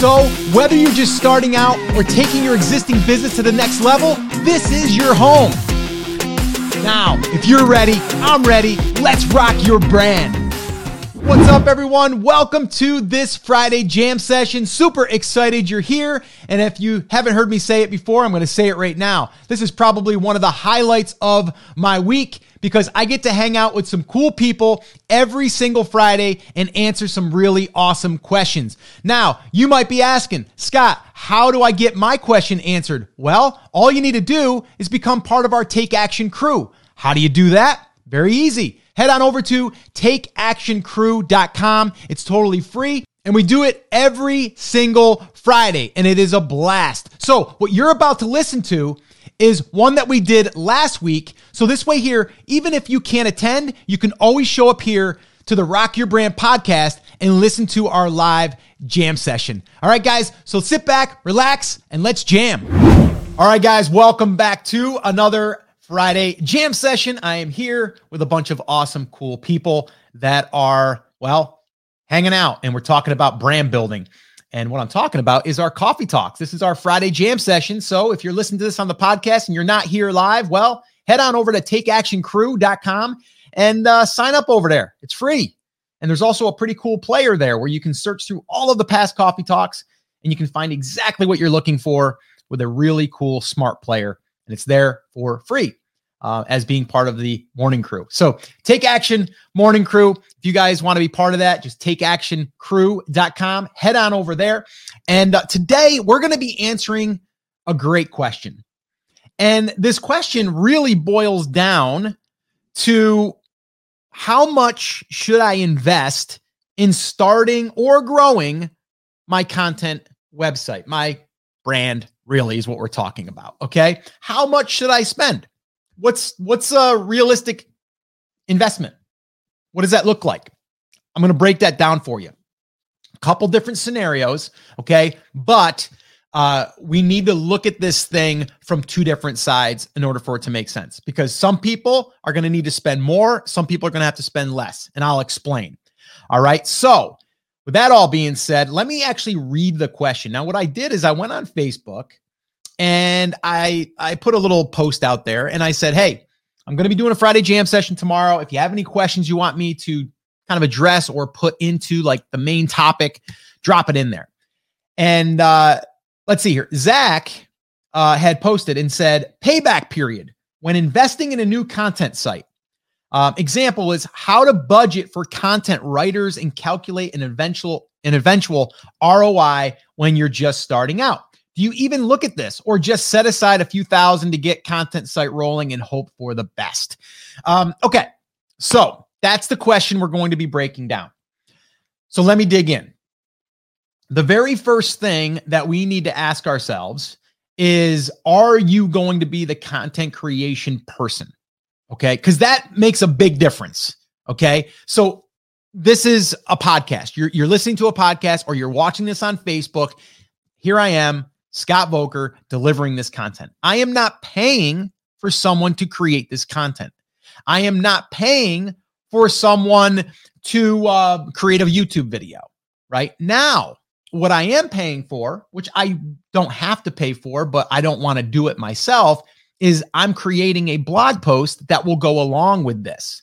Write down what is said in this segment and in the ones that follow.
So, whether you're just starting out or taking your existing business to the next level, this is your home. Now, if you're ready, I'm ready. Let's rock your brand. What's up, everyone? Welcome to this Friday jam session. Super excited you're here. And if you haven't heard me say it before, I'm going to say it right now. This is probably one of the highlights of my week because I get to hang out with some cool people every single Friday and answer some really awesome questions. Now, you might be asking, Scott, how do I get my question answered? Well, all you need to do is become part of our Take Action crew. How do you do that? Very easy. Head on over to takeactioncrew.com. It's totally free. And we do it every single Friday, and it is a blast. So, what you're about to listen to is one that we did last week. So, this way, here, even if you can't attend, you can always show up here to the Rock Your Brand podcast and listen to our live jam session. All right, guys, so sit back, relax, and let's jam. All right, guys, welcome back to another Friday jam session. I am here with a bunch of awesome, cool people that are, well, hanging out and we're talking about brand building. And what I'm talking about is our coffee talks. This is our Friday jam session. So if you're listening to this on the podcast and you're not here live, well, head on over to takeactioncrew.com and uh, sign up over there. It's free. And there's also a pretty cool player there where you can search through all of the past coffee talks and you can find exactly what you're looking for with a really cool smart player. And it's there for free uh, as being part of the morning crew. So take action morning crew. If you guys want to be part of that, just takeactioncrew.com. Head on over there. And uh, today we're going to be answering a great question. And this question really boils down to how much should I invest in starting or growing my content website? My brand really is what we're talking about. Okay. How much should I spend? What's what's a realistic investment? What does that look like? I'm going to break that down for you. A couple different scenarios, okay? But uh, we need to look at this thing from two different sides in order for it to make sense. Because some people are going to need to spend more, some people are going to have to spend less, and I'll explain. All right. So, with that all being said, let me actually read the question. Now, what I did is I went on Facebook and I I put a little post out there and I said, "Hey, I'm going to be doing a Friday jam session tomorrow. If you have any questions you want me to kind of address or put into like the main topic, drop it in there." And uh, let's see here. Zach uh, had posted and said, "Payback period when investing in a new content site." Um, example is how to budget for content writers and calculate an eventual an eventual ROI when you're just starting out. Do you even look at this or just set aside a few thousand to get content site rolling and hope for the best? Um, okay, so that's the question we're going to be breaking down. So let me dig in. The very first thing that we need to ask ourselves is Are you going to be the content creation person? Okay, because that makes a big difference. Okay, so this is a podcast. You're, you're listening to a podcast or you're watching this on Facebook. Here I am Scott Voelker delivering this content. I am not paying for someone to create this content. I am not paying for someone to uh, create a YouTube video. Right now, what I am paying for, which I don't have to pay for, but I don't want to do it myself, is I'm creating a blog post that will go along with this.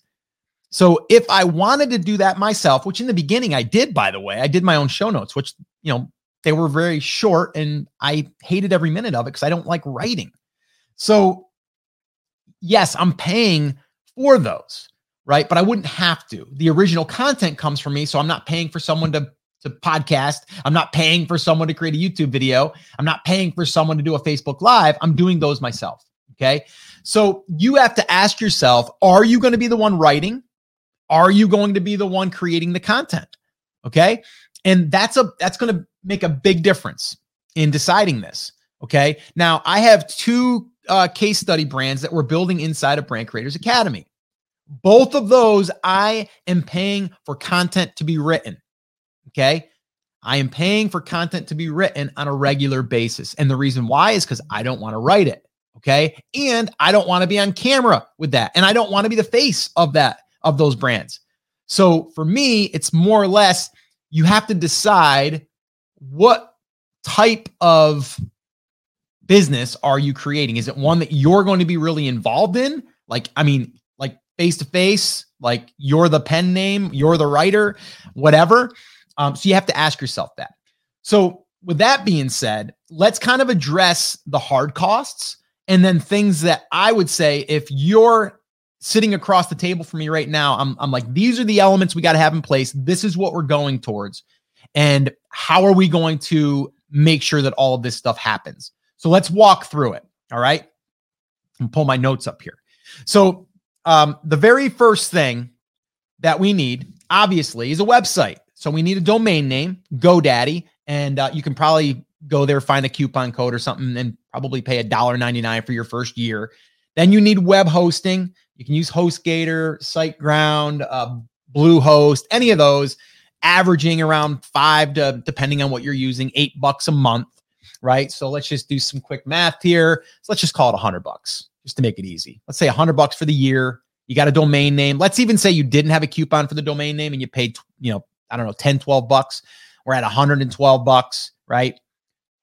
So if I wanted to do that myself, which in the beginning I did, by the way, I did my own show notes, which, you know, they were very short and I hated every minute of it because I don't like writing. So, yes, I'm paying for those, right? But I wouldn't have to. The original content comes from me. So I'm not paying for someone to, to podcast. I'm not paying for someone to create a YouTube video. I'm not paying for someone to do a Facebook Live. I'm doing those myself. Okay. So you have to ask yourself are you going to be the one writing? Are you going to be the one creating the content? Okay. And that's a that's going to make a big difference in deciding this. Okay. Now I have two uh, case study brands that we're building inside of Brand Creators Academy. Both of those, I am paying for content to be written. Okay. I am paying for content to be written on a regular basis. And the reason why is because I don't want to write it. Okay. And I don't want to be on camera with that. And I don't want to be the face of that, of those brands. So for me, it's more or less you have to decide what type of business are you creating? Is it one that you're going to be really involved in? Like, I mean, like face to face, like you're the pen name, you're the writer, whatever. Um, so you have to ask yourself that. So, with that being said, let's kind of address the hard costs and then things that I would say if you're sitting across the table from me right now, I'm, I'm like, these are the elements we got to have in place. This is what we're going towards. And how are we going to make sure that all of this stuff happens? So let's walk through it. All right. And pull my notes up here. So, um, the very first thing that we need, obviously, is a website. So we need a domain name, GoDaddy, and uh, you can probably go there, find a coupon code or something, and probably pay a dollar ninety nine for your first year. Then you need web hosting. You can use HostGator, SiteGround, uh, Bluehost, any of those, averaging around five to, depending on what you're using, eight bucks a month, right? So let's just do some quick math here. So let's just call it a hundred bucks, just to make it easy. Let's say a hundred bucks for the year. You got a domain name. Let's even say you didn't have a coupon for the domain name and you paid, you know, I don't know, 10, 12 bucks. We're at 112 bucks, right?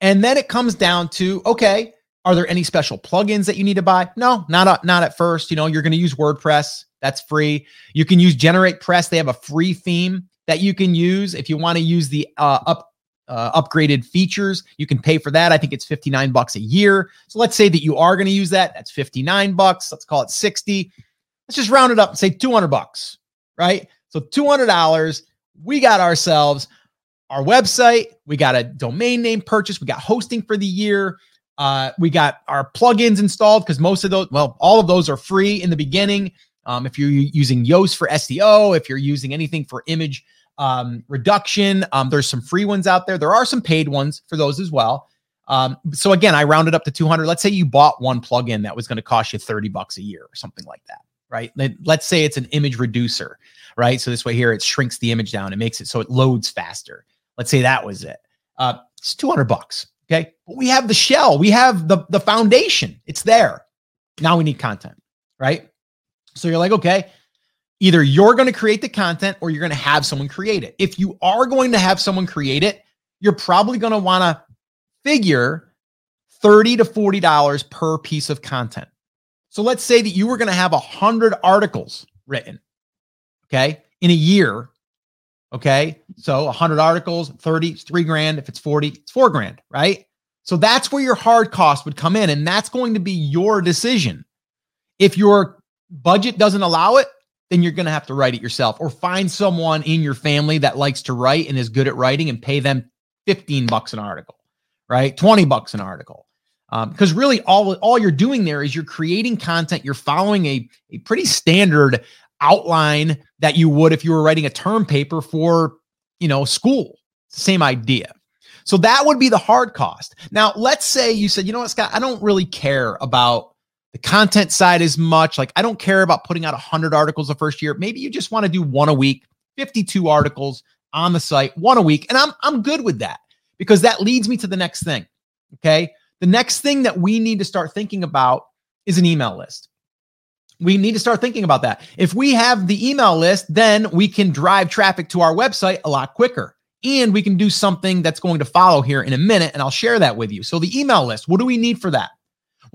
And then it comes down to okay, are there any special plugins that you need to buy? No, not not at first. You know, you're going to use WordPress. That's free. You can use Generate Press. They have a free theme that you can use if you want to use the uh, up uh, upgraded features. You can pay for that. I think it's 59 bucks a year. So let's say that you are going to use that. That's 59 bucks. Let's call it 60. Let's just round it up and say 200 bucks, right? So $200 we got ourselves our website, we got a domain name purchase, we got hosting for the year. Uh, we got our plugins installed because most of those, well, all of those are free in the beginning. Um, if you're using Yoast for SEO, if you're using anything for image um, reduction, um, there's some free ones out there. There are some paid ones for those as well. Um, so again, I rounded up to 200. Let's say you bought one plugin that was going to cost you 30 bucks a year or something like that, right? Let's say it's an image reducer right? So this way here, it shrinks the image down. It makes it so it loads faster. Let's say that was it. Uh, it's 200 bucks. Okay. But we have the shell. We have the, the foundation. It's there. Now we need content, right? So you're like, okay, either you're going to create the content or you're going to have someone create it. If you are going to have someone create it, you're probably going to want to figure 30 to $40 per piece of content. So let's say that you were going to have 100 articles written okay, in a year. Okay. So 100 articles, 30, it's three grand. If it's 40, it's four grand, right? So that's where your hard cost would come in. And that's going to be your decision. If your budget doesn't allow it, then you're going to have to write it yourself or find someone in your family that likes to write and is good at writing and pay them 15 bucks an article, right? 20 bucks an article. Because um, really, all all you're doing there is you're creating content. You're following a a pretty standard outline that you would if you were writing a term paper for, you know, school. Same idea. So that would be the hard cost. Now, let's say you said, you know what, Scott, I don't really care about the content side as much. Like, I don't care about putting out 100 articles the first year. Maybe you just want to do one a week, 52 articles on the site, one a week. And I'm, I'm good with that because that leads me to the next thing. Okay. The next thing that we need to start thinking about is an email list we need to start thinking about that. If we have the email list, then we can drive traffic to our website a lot quicker. And we can do something that's going to follow here in a minute, and I'll share that with you. So, the email list, what do we need for that?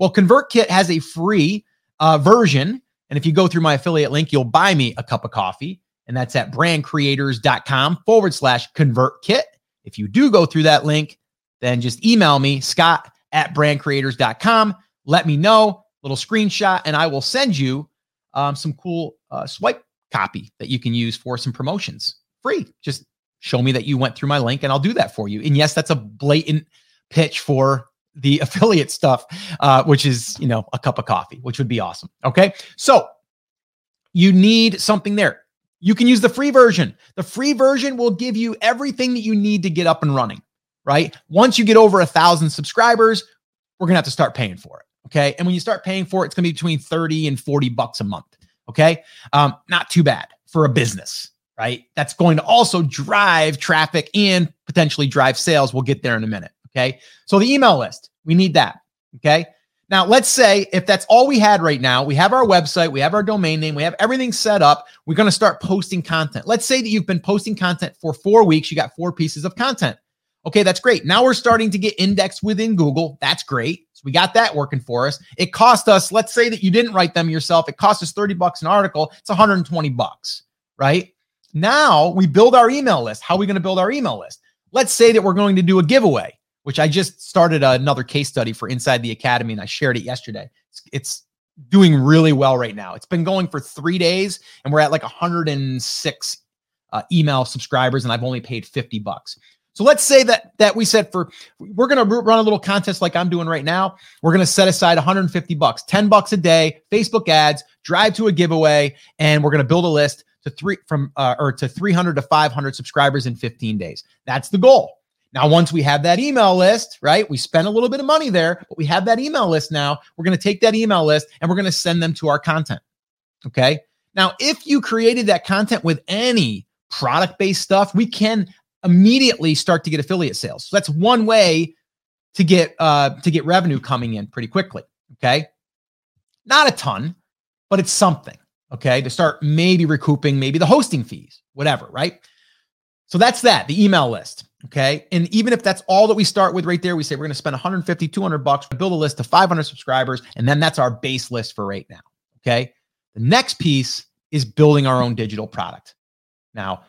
Well, ConvertKit has a free uh, version. And if you go through my affiliate link, you'll buy me a cup of coffee. And that's at brandcreators.com forward slash ConvertKit. If you do go through that link, then just email me, scott at brandcreators.com. Let me know little screenshot, and I will send you um, some cool uh, swipe copy that you can use for some promotions free. Just show me that you went through my link, and I'll do that for you. And yes, that's a blatant pitch for the affiliate stuff, uh, which is you know a cup of coffee, which would be awesome. Okay, so you need something there. You can use the free version. The free version will give you everything that you need to get up and running. Right. Once you get over a thousand subscribers, we're gonna have to start paying for it. Okay. And when you start paying for it, it's going to be between 30 and 40 bucks a month. Okay. Um, not too bad for a business, right? That's going to also drive traffic and potentially drive sales. We'll get there in a minute. Okay. So the email list, we need that. Okay. Now, let's say if that's all we had right now, we have our website, we have our domain name, we have everything set up. We're going to start posting content. Let's say that you've been posting content for four weeks, you got four pieces of content. Okay, that's great. Now we're starting to get indexed within Google. That's great. So we got that working for us. It cost us, let's say that you didn't write them yourself, it cost us 30 bucks an article. It's 120 bucks, right? Now we build our email list. How are we going to build our email list? Let's say that we're going to do a giveaway, which I just started another case study for Inside the Academy and I shared it yesterday. It's, it's doing really well right now. It's been going for three days and we're at like 106 uh, email subscribers and I've only paid 50 bucks. So let's say that that we said for we're going to run a little contest like I'm doing right now. We're going to set aside 150 bucks, 10 bucks a day, Facebook ads, drive to a giveaway, and we're going to build a list to three from uh, or to 300 to 500 subscribers in 15 days. That's the goal. Now, once we have that email list, right? We spent a little bit of money there, but we have that email list now. We're going to take that email list and we're going to send them to our content. Okay. Now, if you created that content with any product based stuff, we can immediately start to get affiliate sales. So that's one way to get uh, to get revenue coming in pretty quickly. Okay, not a ton, but it's something. Okay, to start maybe recouping maybe the hosting fees, whatever. Right. So that's that. The email list. Okay. And even if that's all that we start with right there, we say we're going to spend 150, 200 bucks build a list to 500 subscribers. And then that's our base list for right now. Okay. The next piece is building our own digital product. Now,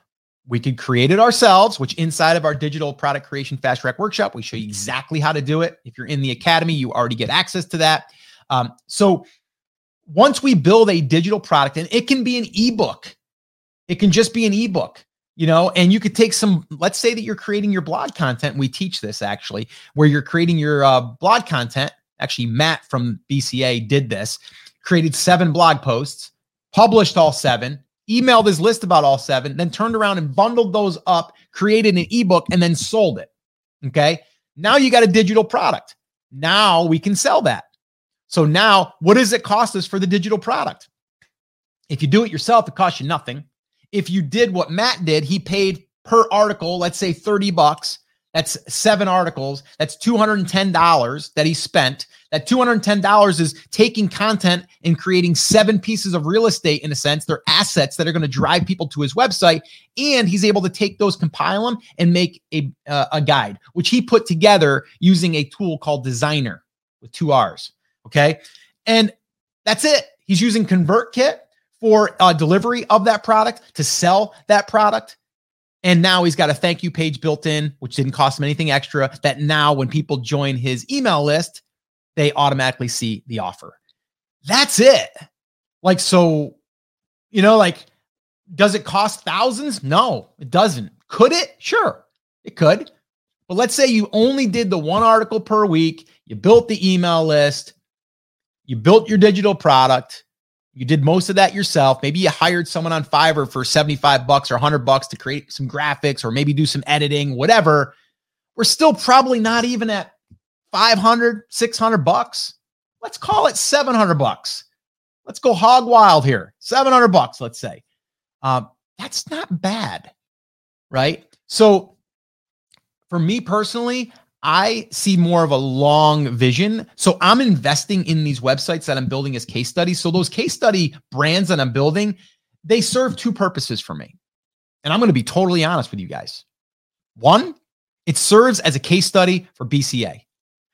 we could create it ourselves, which inside of our digital product creation fast track workshop, we show you exactly how to do it. If you're in the academy, you already get access to that. Um, so once we build a digital product, and it can be an ebook, it can just be an ebook, you know, and you could take some, let's say that you're creating your blog content. we teach this actually, where you're creating your uh, blog content. Actually, Matt from BCA did this, created seven blog posts, published all seven, emailed his list about all seven, then turned around and bundled those up, created an ebook, and then sold it. Okay. Now you got a digital product. Now we can sell that. So now, what does it cost us for the digital product? If you do it yourself, it costs you nothing. If you did what Matt did, he paid per article, let's say 30 bucks. That's seven articles. That's $210 that he spent. That $210 is taking content and creating seven pieces of real estate in a sense. They're assets that are going to drive people to his website. And he's able to take those, compile them, and make a, uh, a guide, which he put together using a tool called Designrr with two R's. Okay. And that's it. He's using ConvertKit for uh, delivery of that product to sell that product. And now he's got a thank you page built in, which didn't cost him anything extra. That now, when people join his email list, they automatically see the offer. That's it. Like, so, you know, like, does it cost thousands? No, it doesn't. Could it? Sure, it could. But let's say you only did the one article per week, you built the email list, you built your digital product, you did most of that yourself. Maybe you hired someone on Fiverr for 75 bucks or 100 bucks to create some graphics or maybe do some editing, whatever. We're still probably not even at 500, 600 bucks. Let's call it 700 bucks. Let's go hog wild here. 700 bucks, let's say. Um, that's not bad, right? So for me personally, I see more of a long vision. So I'm investing in these websites that I'm building as case studies. So those case study brands that I'm building, they serve two purposes for me. And I'm going to be totally honest with you guys. One, it serves as a case study for BCA.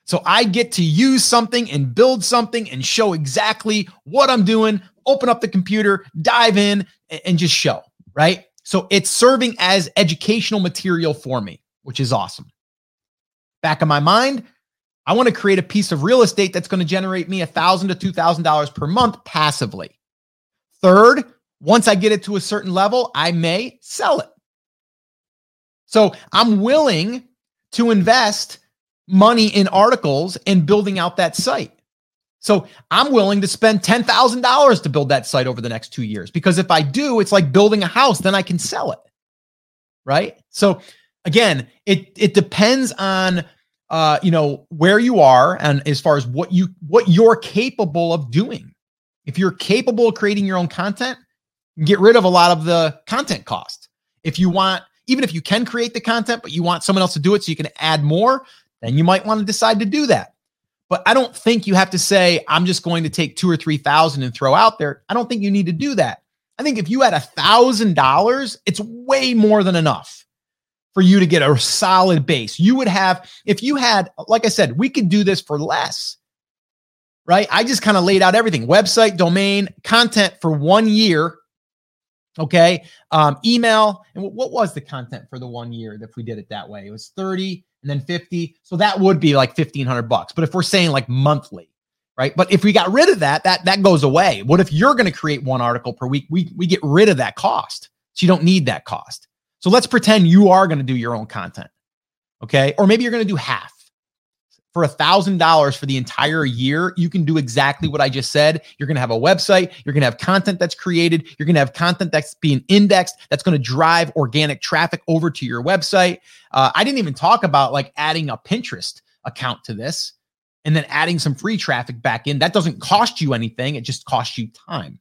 So I get to use something and build something and show exactly what I'm doing, open up the computer, dive in, and just show, right? So it's serving as educational material for me, which is awesome. Back of my mind, I want to create a piece of real estate that's going to generate me 1,000 to $2,000 per month passively. Third, once I get it to a certain level, I may sell it. So I'm willing to invest money in articles and building out that site. So I'm willing to spend $10,000 to build that site over the next two years because if I do, it's like building a house, then I can sell it. Right. So again, it it depends on uh, you know, where you are and as far as what you what you're capable of doing. If you're capable of creating your own content, get rid of a lot of the content cost. If you want, even if you can create the content, but you want someone else to do it so you can add more, then you might want to decide to do that. But I don't think you have to say, I'm just going to take two or 3,000 and throw out there. I don't think you need to do that. I think if you had a thousand dollars, it's way more than enough for you to get a solid base. You would have, if you had, like I said, we could do this for less, right? I just kind of laid out everything website, domain, content for one year. Okay. Um, email. And what was the content for the one year if we did it that way? It was 30 and then 50. So that would be like 1500 bucks. But if we're saying like monthly, right? But if we got rid of that, that that goes away. What if you're going to create one article per week? We we get rid of that cost. So you don't need that cost. So let's pretend you are going to do your own content. Okay? Or maybe you're going to do half. For a thousand dollars for the entire year, you can do exactly what I just said. You're going to have a website. You're going to have content that's created. You're going to have content that's being indexed. That's going to drive organic traffic over to your website. Uh, I didn't even talk about like adding a Pinterest account to this and then adding some free traffic back in. That doesn't cost you anything. It just costs you time.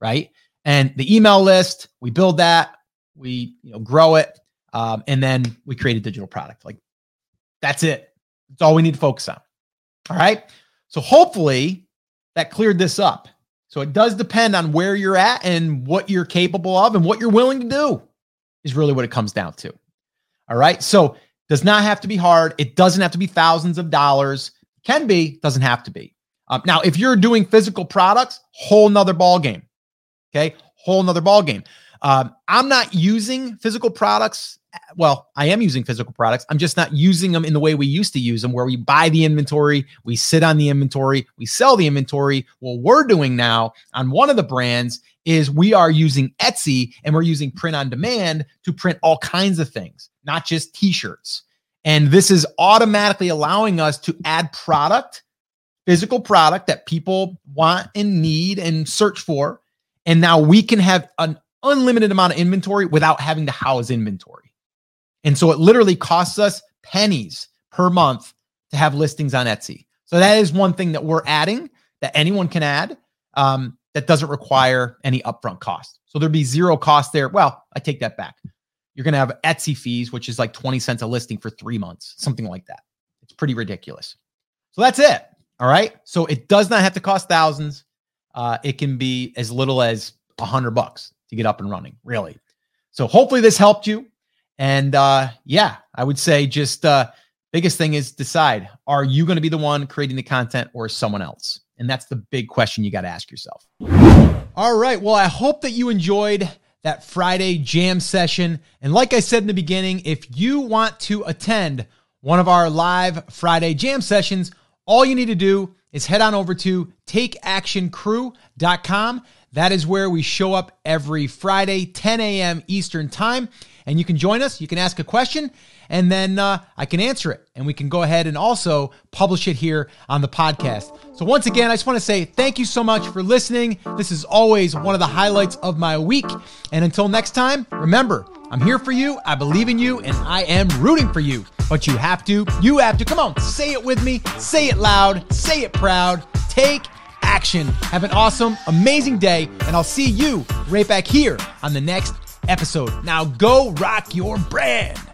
Right. And the email list, we build that, we you know grow it, um, and then we create a digital product. Like that's it. That's all we need to focus on. All right. So hopefully that cleared this up. So it does depend on where you're at and what you're capable of and what you're willing to do is really what it comes down to. All right. So does not have to be hard. It doesn't have to be thousands of dollars. Can be, doesn't have to be. Um, now, if you're doing physical products, whole nother ball game. Okay, whole nother ball game. Um, I'm not using physical products. Well, I am using physical products. I'm just not using them in the way we used to use them, where we buy the inventory, we sit on the inventory, we sell the inventory. What we're doing now on one of the brands is we are using Etsy and we're using print on demand to print all kinds of things, not just t shirts. And this is automatically allowing us to add product, physical product that people want and need and search for. And now we can have an unlimited amount of inventory without having to house inventory. And so it literally costs us pennies per month to have listings on Etsy. So that is one thing that we're adding that anyone can add um, that doesn't require any upfront cost. So there'd be zero cost there. Well, I take that back you're going to have Etsy fees, which is like 20 cents a listing for three months, something like that. It's pretty ridiculous. So that's it. All right. So it does not have to cost thousands. Uh, it can be as little as a hundred bucks to get up and running, really. So hopefully this helped you. And uh, yeah, I would say just uh, biggest thing is decide: Are you going to be the one creating the content, or someone else? And that's the big question you got to ask yourself. All right. Well, I hope that you enjoyed that Friday jam session. And like I said in the beginning, if you want to attend one of our live Friday jam sessions, all you need to do is head on over to takeactioncrew.com. That is where we show up every Friday, 10 a.m. Eastern Time. And you can join us. You can ask a question, and then uh, I can answer it. And we can go ahead and also publish it here on the podcast. So, once again, I just want to say thank you so much for listening. This is always one of the highlights of my week. And until next time, remember, I'm here for you. I believe in you, and I am rooting for you. But you have to, you have to. Come on, say it with me. Say it loud. Say it proud. Take action. Have an awesome, amazing day, and I'll see you right back here on the next episode. Now go rock your brand.